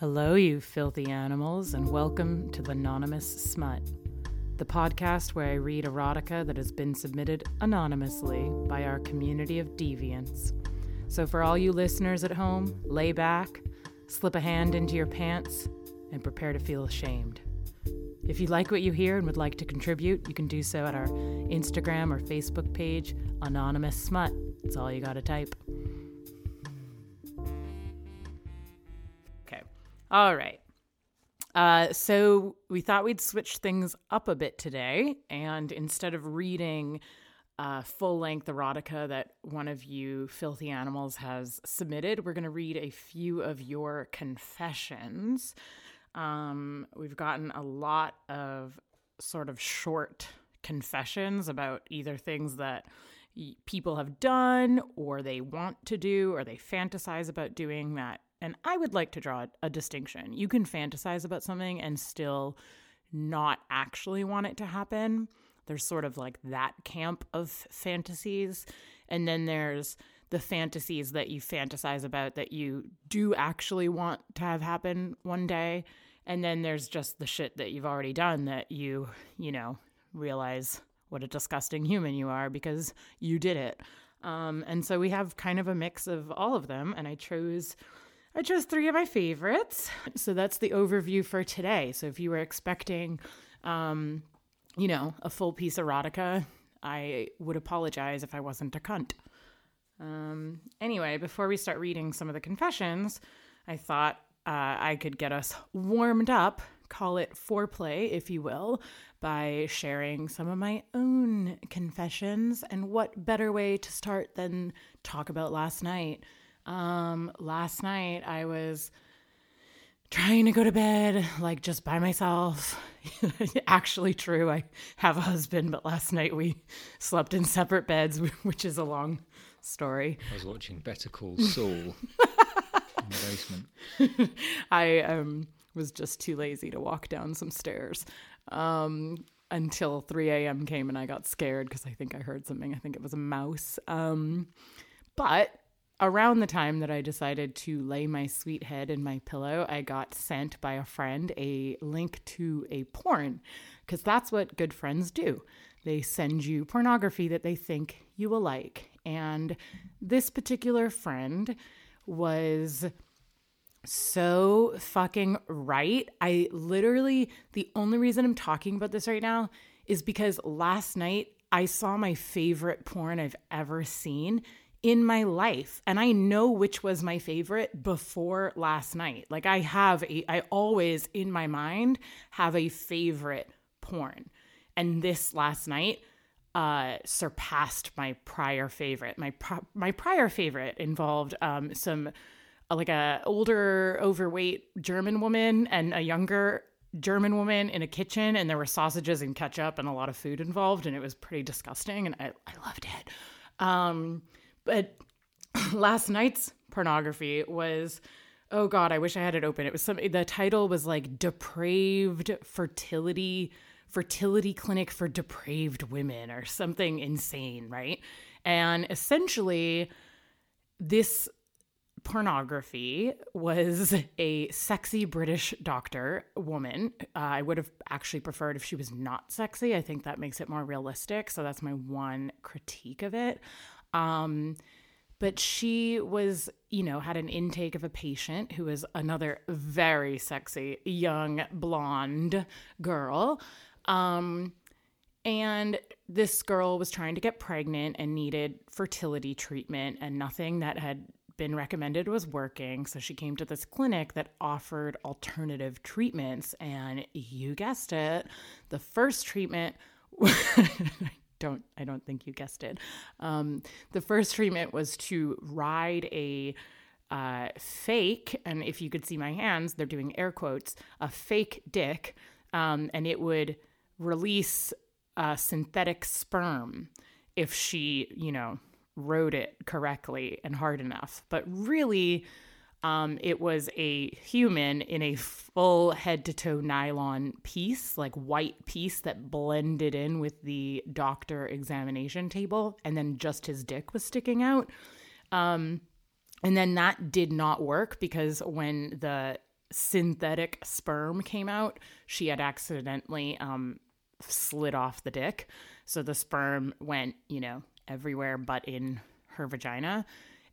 Hello, you filthy animals, and welcome to Anonymous Smut, the podcast where I read erotica that has been submitted anonymously by our community of deviants. So, for all you listeners at home, lay back, slip a hand into your pants, and prepare to feel ashamed. If you like what you hear and would like to contribute, you can do so at our Instagram or Facebook page, Anonymous Smut. It's all you gotta type. All right. Uh, so we thought we'd switch things up a bit today, and instead of reading uh, full length erotica that one of you filthy animals has submitted, we're going to read a few of your confessions. Um, we've gotten a lot of sort of short confessions about either things that people have done or they want to do or they fantasize about doing that. And I would like to draw a distinction. You can fantasize about something and still not actually want it to happen. There's sort of like that camp of fantasies. And then there's the fantasies that you fantasize about that you do actually want to have happen one day. And then there's just the shit that you've already done that you, you know, realize what a disgusting human you are because you did it. Um, and so we have kind of a mix of all of them. And I chose. I chose three of my favorites. So that's the overview for today. So if you were expecting, um, you know, a full piece erotica, I would apologize if I wasn't a cunt. Um, anyway, before we start reading some of the confessions, I thought uh, I could get us warmed up, call it foreplay, if you will, by sharing some of my own confessions. And what better way to start than talk about last night? Um, last night I was trying to go to bed like just by myself. Actually, true. I have a husband, but last night we slept in separate beds, which is a long story. I was watching Better Call Saul in the basement. I um, was just too lazy to walk down some stairs um, until 3 a.m. came and I got scared because I think I heard something. I think it was a mouse. Um, but around the time that I decided to lay my sweet head in my pillow, I got sent by a friend a link to a porn because that's what good friends do. They send you pornography that they think you will like. And this particular friend was so fucking right. I literally, the only reason I'm talking about this right now is because last night I saw my favorite porn I've ever seen in my life. And I know which was my favorite before last night. Like I have a, I always in my mind have a favorite porn. And this last night uh, surpassed my prior favorite. My pro- my prior favorite involved um, some uh, like a older overweight German woman and a younger German woman in a kitchen, and there were sausages and ketchup and a lot of food involved, and it was pretty disgusting, and I, I loved it. Um, but last night's pornography was oh god, I wish I had it open. It was some the title was like depraved fertility fertility clinic for depraved women or something insane, right? And essentially, this pornography was a sexy British doctor woman. Uh, I would have actually preferred if she was not sexy. I think that makes it more realistic. So that's my one critique of it. Um, but she was, you know, had an intake of a patient who was another very sexy young blonde girl um, and this girl was trying to get pregnant and needed fertility treatment, and nothing that had been recommended was working. So she came to this clinic that offered alternative treatments. And you guessed it, the first treatment. don't I don't think you guessed it. Um, the first treatment was to ride a uh, fake, and if you could see my hands, they're doing air quotes, a fake dick, um, and it would release uh, synthetic sperm if she, you know, wrote it correctly and hard enough. But really, um, it was a human in a full head to toe nylon piece, like white piece that blended in with the doctor examination table, and then just his dick was sticking out. Um, and then that did not work because when the synthetic sperm came out, she had accidentally um, slid off the dick. So the sperm went, you know, everywhere but in her vagina.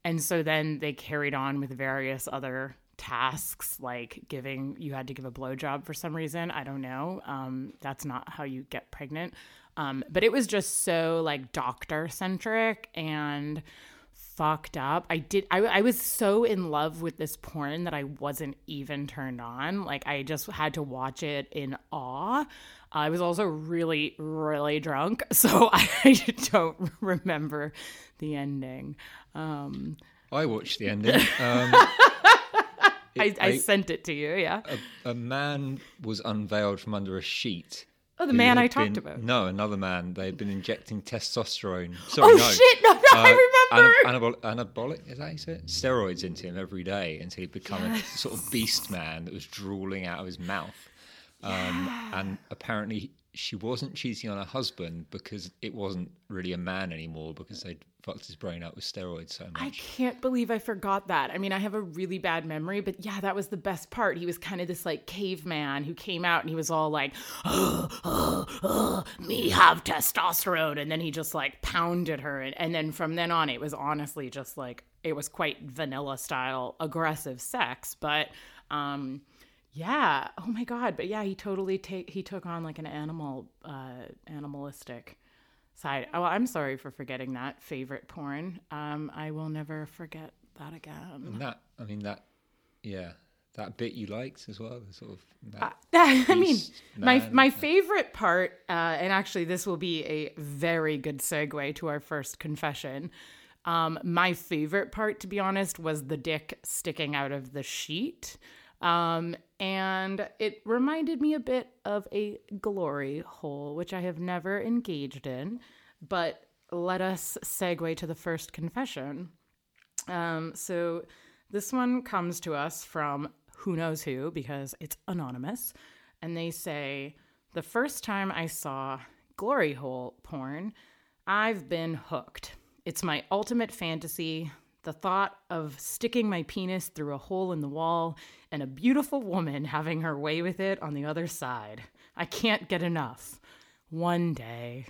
And so then they carried on with various other tasks, like giving, you had to give a blowjob for some reason. I don't know. Um, that's not how you get pregnant. Um, but it was just so like doctor centric and fucked up. I did. I, I was so in love with this porn that I wasn't even turned on. Like I just had to watch it in awe. I was also really, really drunk, so I don't remember the ending. Um, I watched the ending. Um, I, I sent it to you. Yeah. a, a man was unveiled from under a sheet. Oh, the man I talked been- about. No, another man. They had been injecting testosterone. Sorry, Oh no. shit! No, no, I remember. Anab- anabol- anabolic, is that you say it? Steroids into him every day until he'd become a sort of beast man that was drooling out of his mouth. Um, And apparently, she wasn't cheating on her husband because it wasn't really a man anymore because they'd fucked his brain up with steroids so I can't believe I forgot that. I mean, I have a really bad memory, but yeah, that was the best part. He was kind of this like caveman who came out and he was all like, oh, oh, oh, me have testosterone. And then he just like pounded her. And, and then from then on, it was honestly just like, it was quite vanilla style aggressive sex. But, um, yeah. Oh my God. But yeah, he totally take he took on like an animal, uh, animalistic side. Oh, I'm sorry for forgetting that favorite porn. Um, I will never forget that again. And that, I mean, that, yeah, that bit you liked as well. The sort of that I mean, my man, my yeah. favorite part, uh, and actually, this will be a very good segue to our first confession. Um, my favorite part, to be honest, was the dick sticking out of the sheet. Um, and it reminded me a bit of a glory hole, which I have never engaged in. But let us segue to the first confession. Um, so this one comes to us from who knows who because it's anonymous. And they say, The first time I saw glory hole porn, I've been hooked. It's my ultimate fantasy. The thought of sticking my penis through a hole in the wall and a beautiful woman having her way with it on the other side. I can't get enough. One day.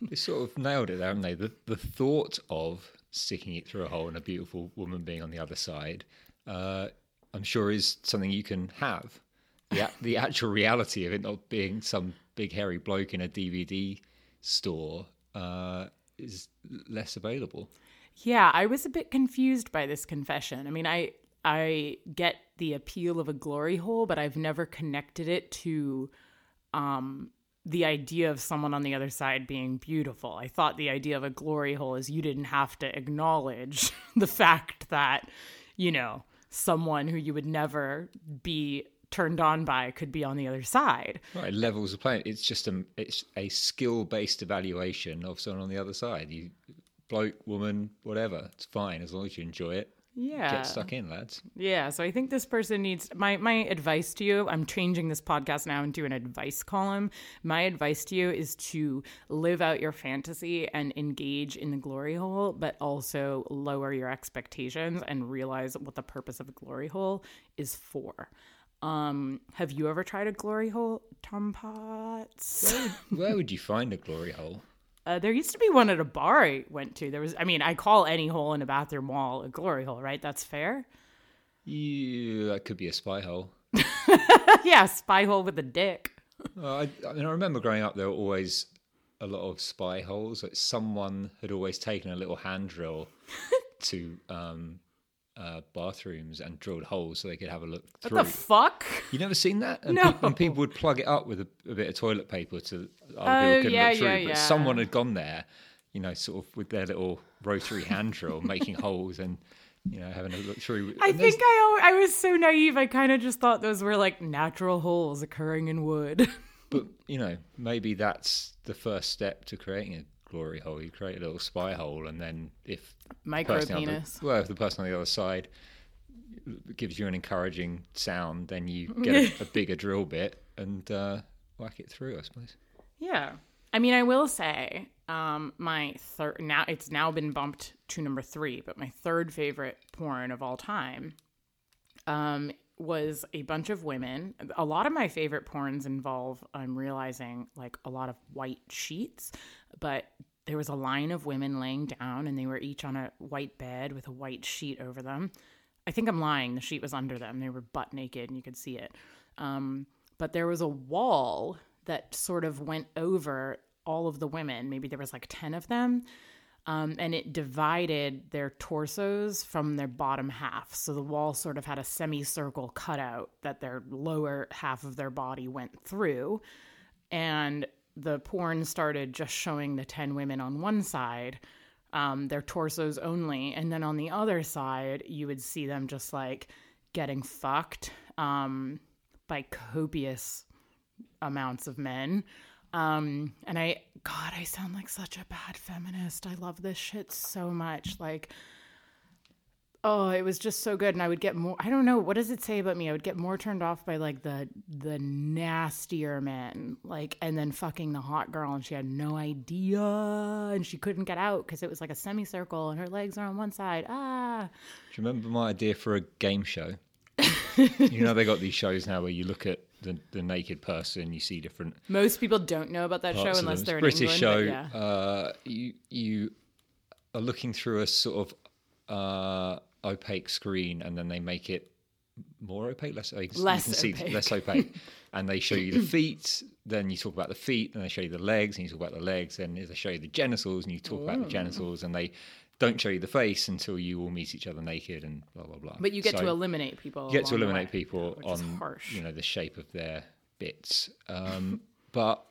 They sort of nailed it haven't they? The the thought of sticking it through a hole and a beautiful woman being on the other side, uh, I'm sure is something you can have. The, the actual reality of it not being some big hairy bloke in a DVD store uh, is less available. Yeah, I was a bit confused by this confession. I mean, I I get the appeal of a glory hole, but I've never connected it to um the idea of someone on the other side being beautiful. I thought the idea of a glory hole is you didn't have to acknowledge the fact that, you know, someone who you would never be turned on by could be on the other side. Right, levels of playing. It's just a it's a skill based evaluation of someone on the other side. You bloke, woman, whatever. It's fine as long as you enjoy it. Yeah. Get stuck in, lads. Yeah, so I think this person needs my my advice to you. I'm changing this podcast now into an advice column. My advice to you is to live out your fantasy and engage in the glory hole, but also lower your expectations and realize what the purpose of a glory hole is for. Um, have you ever tried a glory hole, Tom Potts? Where would you find a glory hole? Uh, there used to be one at a bar I went to. There was, I mean, I call any hole in a bathroom wall a glory hole, right? That's fair. Yeah, that could be a spy hole. yeah, spy hole with a dick. Uh, I, I mean, I remember growing up, there were always a lot of spy holes. Like someone had always taken a little hand drill to um, uh, bathrooms and drilled holes so they could have a look Through. What the fuck? You never seen that? And, No. pe- and people would plug it up with a, a bit of toilet paper to other Oh, people couldn't yeah, look through. yeah, but yeah. someone had gone there, you know, sort of with their little rotary hand drill, making holes and you know having a look through. I And think I I was so naive. I kind of just thought those were like natural holes occurring in wood. But you know, maybe that's the first step to creating a glory hole. You create a little spy hole, and then if Micro on the- penis. well, if the person on the other side gives you an encouraging sound, then you get a, a bigger drill bit and uh, whack it through. I suppose. Yeah. I mean, I will say, um, my third now it's now been bumped to number three, but my third favorite porn of all time um, was a bunch of women. A lot of my favorite porns involve, I'm realizing, like a lot of white sheets, but there was a line of women laying down and they were each on a white bed with a white sheet over them. I think I'm lying. The sheet was under them. They were butt naked and you could see it. Um, but there was a wall that sort of went over all of the women. Maybe there was like 10 of them. Um, and it divided their torsos from their bottom half. So the wall sort of had a semicircle cutout that their lower half of their body went through. And the porn started just showing the 10 women on one side, um, their torsos only. And then on the other side, you would see them just like getting fucked um, by copious amounts of men. Um, and I, God, I sound like such a bad feminist. I love this shit so much. Like, oh, it was just so good. And I would get more, I don't know, what does it say about me? I would get more turned off by like the, the nastier men, like, and then fucking the hot girl. And she had no idea. And she couldn't get out because it was like a semicircle and her legs are on one side. Ah. Do you remember my idea for a game show? you know, they got these shows now where you look at the, the naked person, you see different Most people don't know about that show unless they're in British England. show. yeah. Uh, you you are looking through a sort of uh, opaque screen, and then they make it more opaque, less opaque. you Less can see opaque. less opaque, and they show you the feet. Then you talk about the feet, and they show you the legs, and you talk about the legs. and they show you the genitals, and you talk about the genitals, and they don't show you the face until you all meet each other naked, and blah blah blah. But you get So- to eliminate people. you get to eliminate way, people on you know the shape of their bits um, but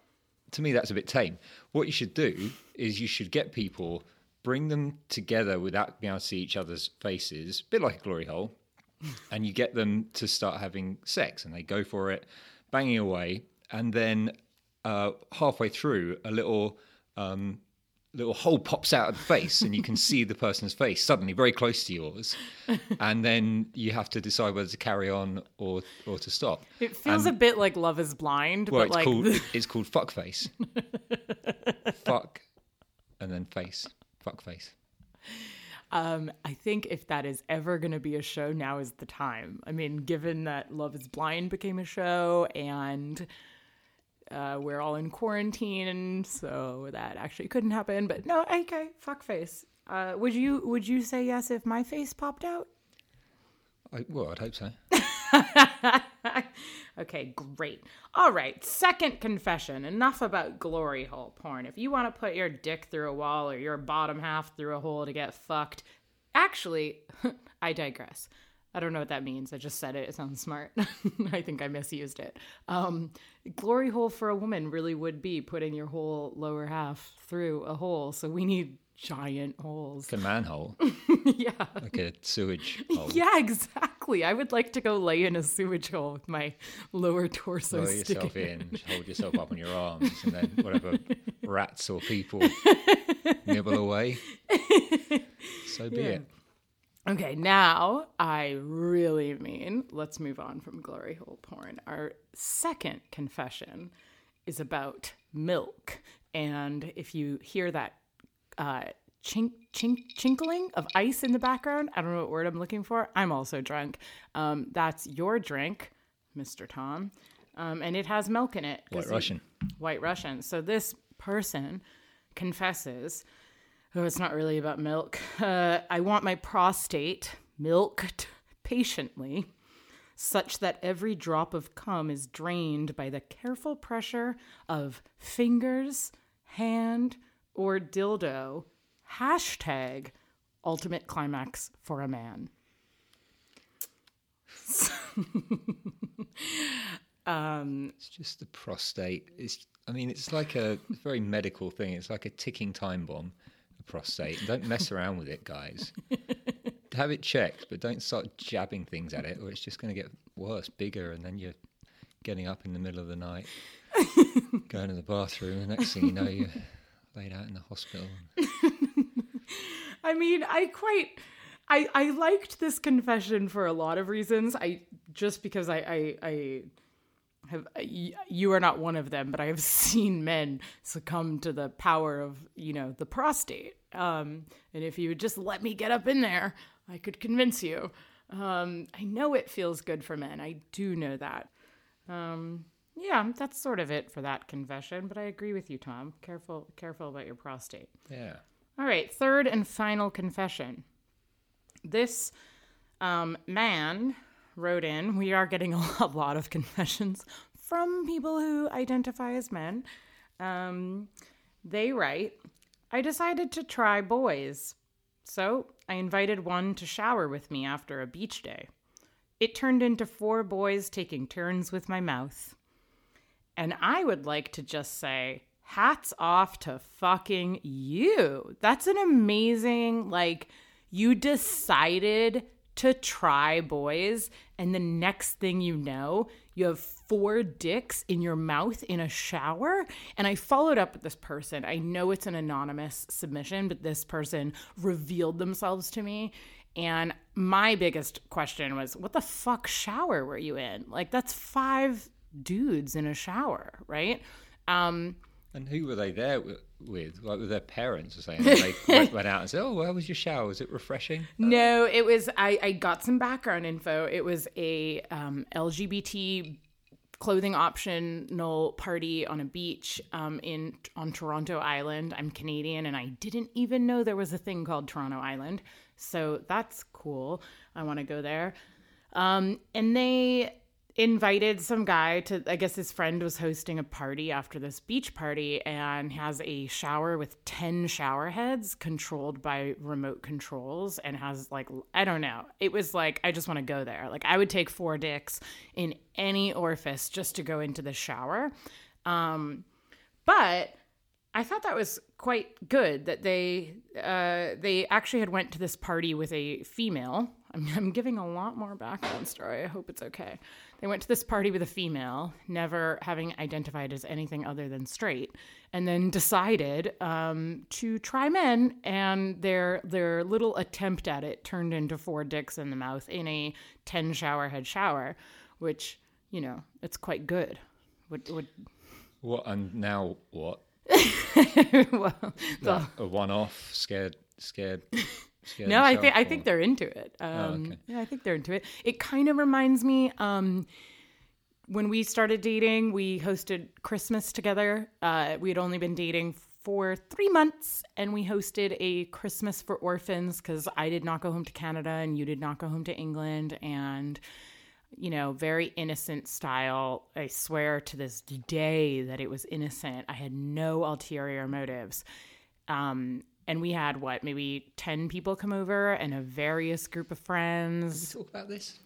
to me that's a bit tame what you should do is you should get people bring them together without being able to see each other's faces a bit like a glory hole and you get them to start having sex and they go for it banging away and then uh, halfway through a little um, little hole pops out of the face and you can see the person's face suddenly very close to yours and then you have to decide whether to carry on or or to stop. It feels a bit like Love Is Blind, well but it's like called it's called fuck face fuck and then face fuck face um, I think if that is ever going to be a show, now is the time. I mean, given that Love Is Blind became a show and uh, we're all in quarantine, so that actually couldn't happen. But no, okay, fuck face. Uh, would you would you say yes if my face popped out? I, well i'd hope so okay, great. All right, second confession. Enough about glory hole porn. If you want to put your dick through a wall or your bottom half through a hole to get fucked, actually, I digress. I don't know what that means. I just said it. It sounds smart. I think I misused it. Um, glory hole for a woman really would be putting your whole lower half through a hole. So we need giant holes. like a manhole yeah. like a sewage hole Yeah, exactly. I would like to go lay in a sewage hole with my lower torso Lower sticking. yourself in, just hold yourself up on your arms, and then whatever rats or people nibble away, so be it. Okay, now I really mean let's move on from glory hole porn. Our second confession is about milk. And if you hear that uh, chink, chink, chinkling of ice in the background, I don't know what word I'm looking for. I'm also drunk. Um, that's your drink, Mr. Tom. Um, and it has milk in it. White you- Russian. White Russian. So this person confesses Oh, it's not really about milk. Uh, I want my prostate milked patiently, such that every drop of cum is drained by the careful pressure of fingers, hand, or dildo. Hashtag ultimate climax for a man. Um, it's just the prostate. It's, I mean, it's like a very medical thing. It's like a ticking time bomb, the prostate. Don't mess around with it, guys. Have it checked, but don't start jabbing things at it, or it's just going to get worse, bigger, and then you're getting up in the middle of the night, going to the bathroom. The next thing you know, you're laid out in the hospital. I mean, I quite I I liked this confession for a lot of reasons. I just because I I, I have y- you are not one of them, but I have seen men succumb to the power of you know the prostate. Um, and if you would just let me get up in there, I could convince you. Um, I know it feels good for men. I do know that. Um, yeah, that's sort of it for that confession, but I agree with you, Tom. Careful careful about your prostate. Yeah. All right, third and final confession. This um, man wrote in. We are getting a lot of confessions from people who identify as men. Um, they write, I decided to try boys. So I invited one to shower with me after a beach day. It turned into four boys taking turns with my mouth. And I would like to just say, hats off to fucking you. That's an amazing, like, you decided to try boys, and the next thing you know, you have four dicks in your mouth in a shower. And I followed up with this person. I know it's an anonymous submission, but this person revealed themselves to me. And my biggest question was, what the fuck shower were you in? Like, that's five dudes in a shower, right? Um, And who were they there with? Like were their parents or something? They went, out and said, "Oh, where was your shower? Was it refreshing?" No, it was. I, I got some background info. It was a um, LGBT clothing optional party on a beach um, in on Toronto Island. I'm Canadian, and I didn't even know there was a thing called Toronto Island. So that's cool. I want to go there. Um, and they invited some guy to i guess his friend was hosting a party after this beach party and has a shower with 10 shower heads controlled by remote controls and has like i don't know it was like i just want to go there like i would take four dicks in any orifice just to go into the shower um but I thought that was quite good that they uh, they actually had went to this party with a female. I'm, I'm giving a lot more background story. I hope it's okay. They went to this party with a female, never having identified as anything other than straight, and then decided um, to try men. And their their little attempt at it turned into four dicks in the mouth in a ten shower head shower, which you know it's quite good. Would would What and now what? well, the, A one-off, scared, scared. No, I think I think they're into it. Um, Oh, okay. Yeah, I think they're into it. It kind of reminds me um, when we started dating. We hosted Christmas together. Uh, we had only been dating for three months, and we hosted a Christmas for orphans because I did not go home to Canada and you did not go home to England, and you know, very innocent style. I swear to this day that it was innocent. I had no ulterior motives. Um, and we had what, maybe 10 people come over and a various group of friends. Talk about this.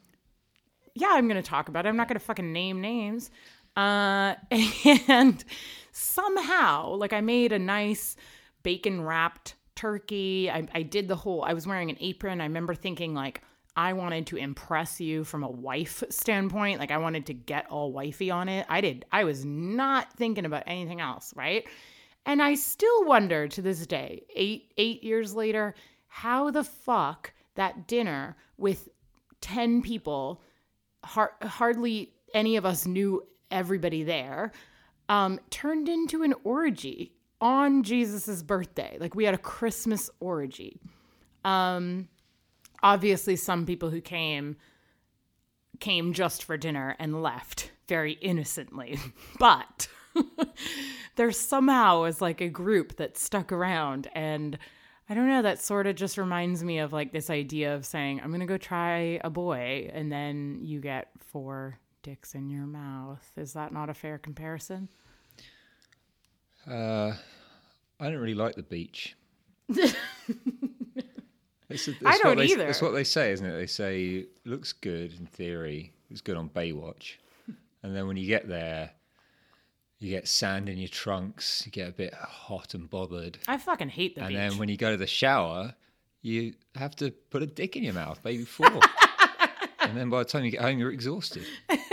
Yeah, I'm going to talk about it. I'm not going to fucking name names. Uh, and somehow, like, I made a nice bacon wrapped turkey. I, I did the whole, I was wearing an apron. I remember thinking, like, I wanted to impress you from a wife standpoint. Like, I wanted to get all wifey on it. I did, I was not thinking about anything else, right? And I still wonder to this day, eight eight years later, how the fuck that dinner with ten people, har- hardly any of us knew everybody there, um, turned into an orgy on Jesus's birthday. Like we had a Christmas orgy. Um, obviously, some people who came came just for dinner and left very innocently, but there somehow was like a group that stuck around and I don't know, that sort of just reminds me of like this idea of saying, I'm going to go try a boy, and then you get four dicks in your mouth. Is that not a fair comparison? Uh, I don't really like the beach. It's, it's I don't they, either. That's what they say, isn't it? They say looks good in theory. It's good on Baywatch, and then when you get there, you get sand in your trunks. You get a bit hot and bothered, I fucking hate the and beach. then when you go to the shower, you have to put a dick in your mouth, maybe four. and then by the time you get home, you're exhausted.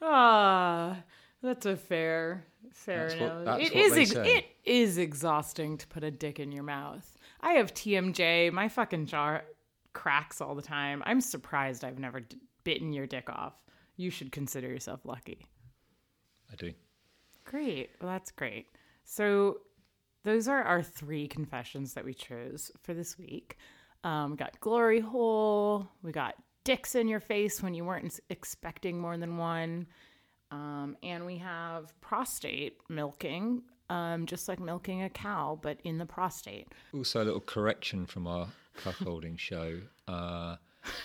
Ah, that's a fair fair That's what- that's It is they ex- say. it is exhausting to put a dick in your mouth. I have TMJ. My fucking jaw cracks all the time. I'm surprised I've never d- bitten your dick off. You should consider yourself lucky. I do. Great. Well, that's great. So, those are our three confessions that we chose for this week. Um, we got glory hole. We got dicks in your face when you weren't expecting more than one. Um, and we have prostate milking, um, just like milking a cow, but in the prostate. Also, a little correction from our cuckolding show. Uh,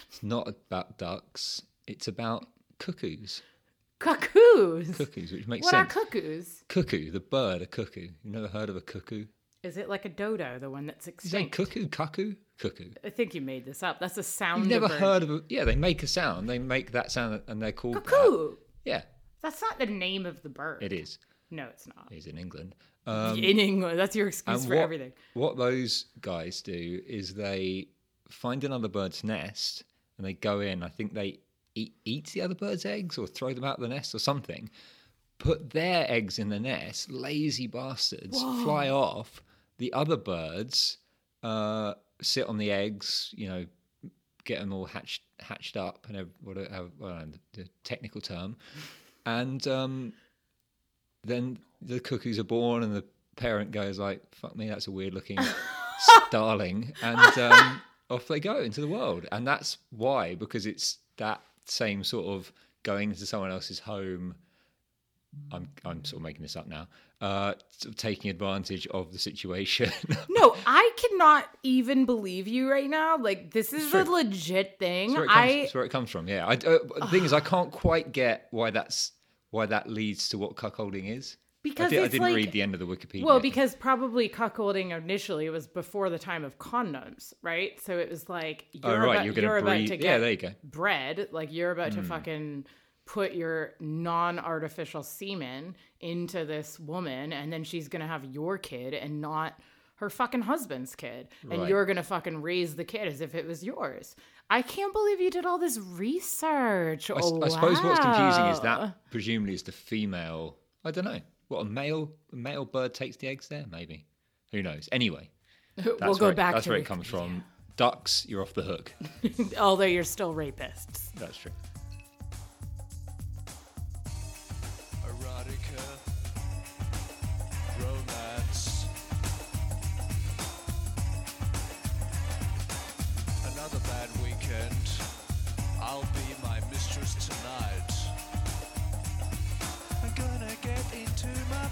it's not about ducks. It's about cuckoos. Cuckoos. Cuckoos, which makes what are sense. cuckoos? cuckoo, the bird, a cuckoo. You never heard of a cuckoo? Is it like a dodo, the one that's extinct? cuckoo, cuckoo, cuckoo. I think you made this up. That's a sound. You've never heard of a yeah? They make a sound. They make that sound, and they're called that. cuckoo. Yeah, That's not the name of the bird. it is. No, it's not. It is in England. Um, in England, that's your excuse for what, everything. What those guys do is they find another bird's nest and they go in. I think they eat, eat the other bird's eggs or throw them out of the nest or something. Put their eggs in the nest. Lazy bastards fly off. The other birds uh, sit on the eggs. You know, get them all hatched hatched up and whatever well, the, the technical term, and um, then the cuckoos are born and the parent goes like fuck me that's a weird looking starling and um, off they go into the world and that's why because it's that same sort of going into someone else's home i'm i'm sort of making this up now uh taking advantage of the situation No, I cannot even believe you right now. Like this is a legit thing. That's where, it comes, I that's where it comes from. Yeah. I, uh, the thing is, I can't quite get why that's why that leads to what cuckolding is. Because I, did, I didn't like- read the end of the Wikipedia. well, because probably cuckolding initially was before the time of condoms, right? So it was like oh, you're oh right, about, you're you're to about to get yeah, there you go. bread, like you're about to hmm. fucking put your non-artificial semen into this woman, and then she's gonna have your kid and not her fucking husband's kid, and Right. you're gonna fucking raise the kid as if it was yours. I can't believe you did all this research. I, oh, I suppose what's confusing is that presumably is the female. I don't know what a male a male bird takes the eggs there. Maybe who knows. Anyway, that's we'll go where, back That's to where it comes from. Ducks, you're off the hook. Although you're still rapists. That's true. erotica, romance. Another bad weekend. I'll be my mistress tonight.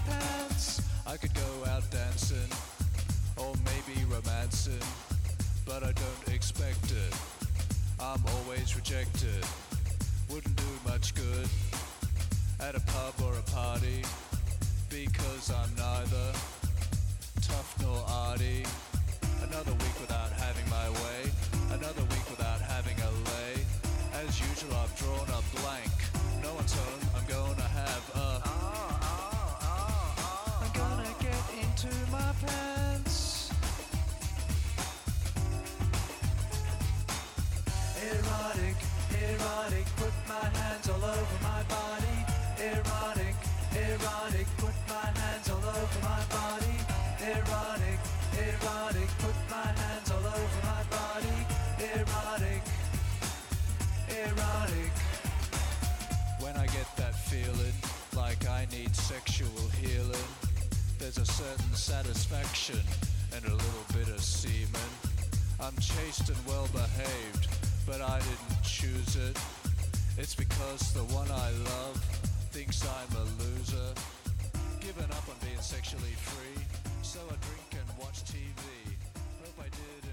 Pants. I could go out dancing, or maybe romancing, but I don't expect it. I'm always rejected. Wouldn't do much good at a pub or a party because I'm neither tough nor arty. Another week without having my way, another week without having a lay. As usual, I've drawn a blank. No one's home, I'm gonna have a. Ah. My. Erotic, erotic, put my hands all over my body. Erotic, erotic, put my hands all over my body. Erotic, erotic, put my hands all over my body. Erotic, erotic. When I get that feeling like I need sexual healing, there's a certain satisfaction and a little bit of semen. I'm chaste and well behaved, but I didn't choose it. It's because the one I love thinks I'm a loser. Given up on being sexually free, so I drink and watch TV. Hope I did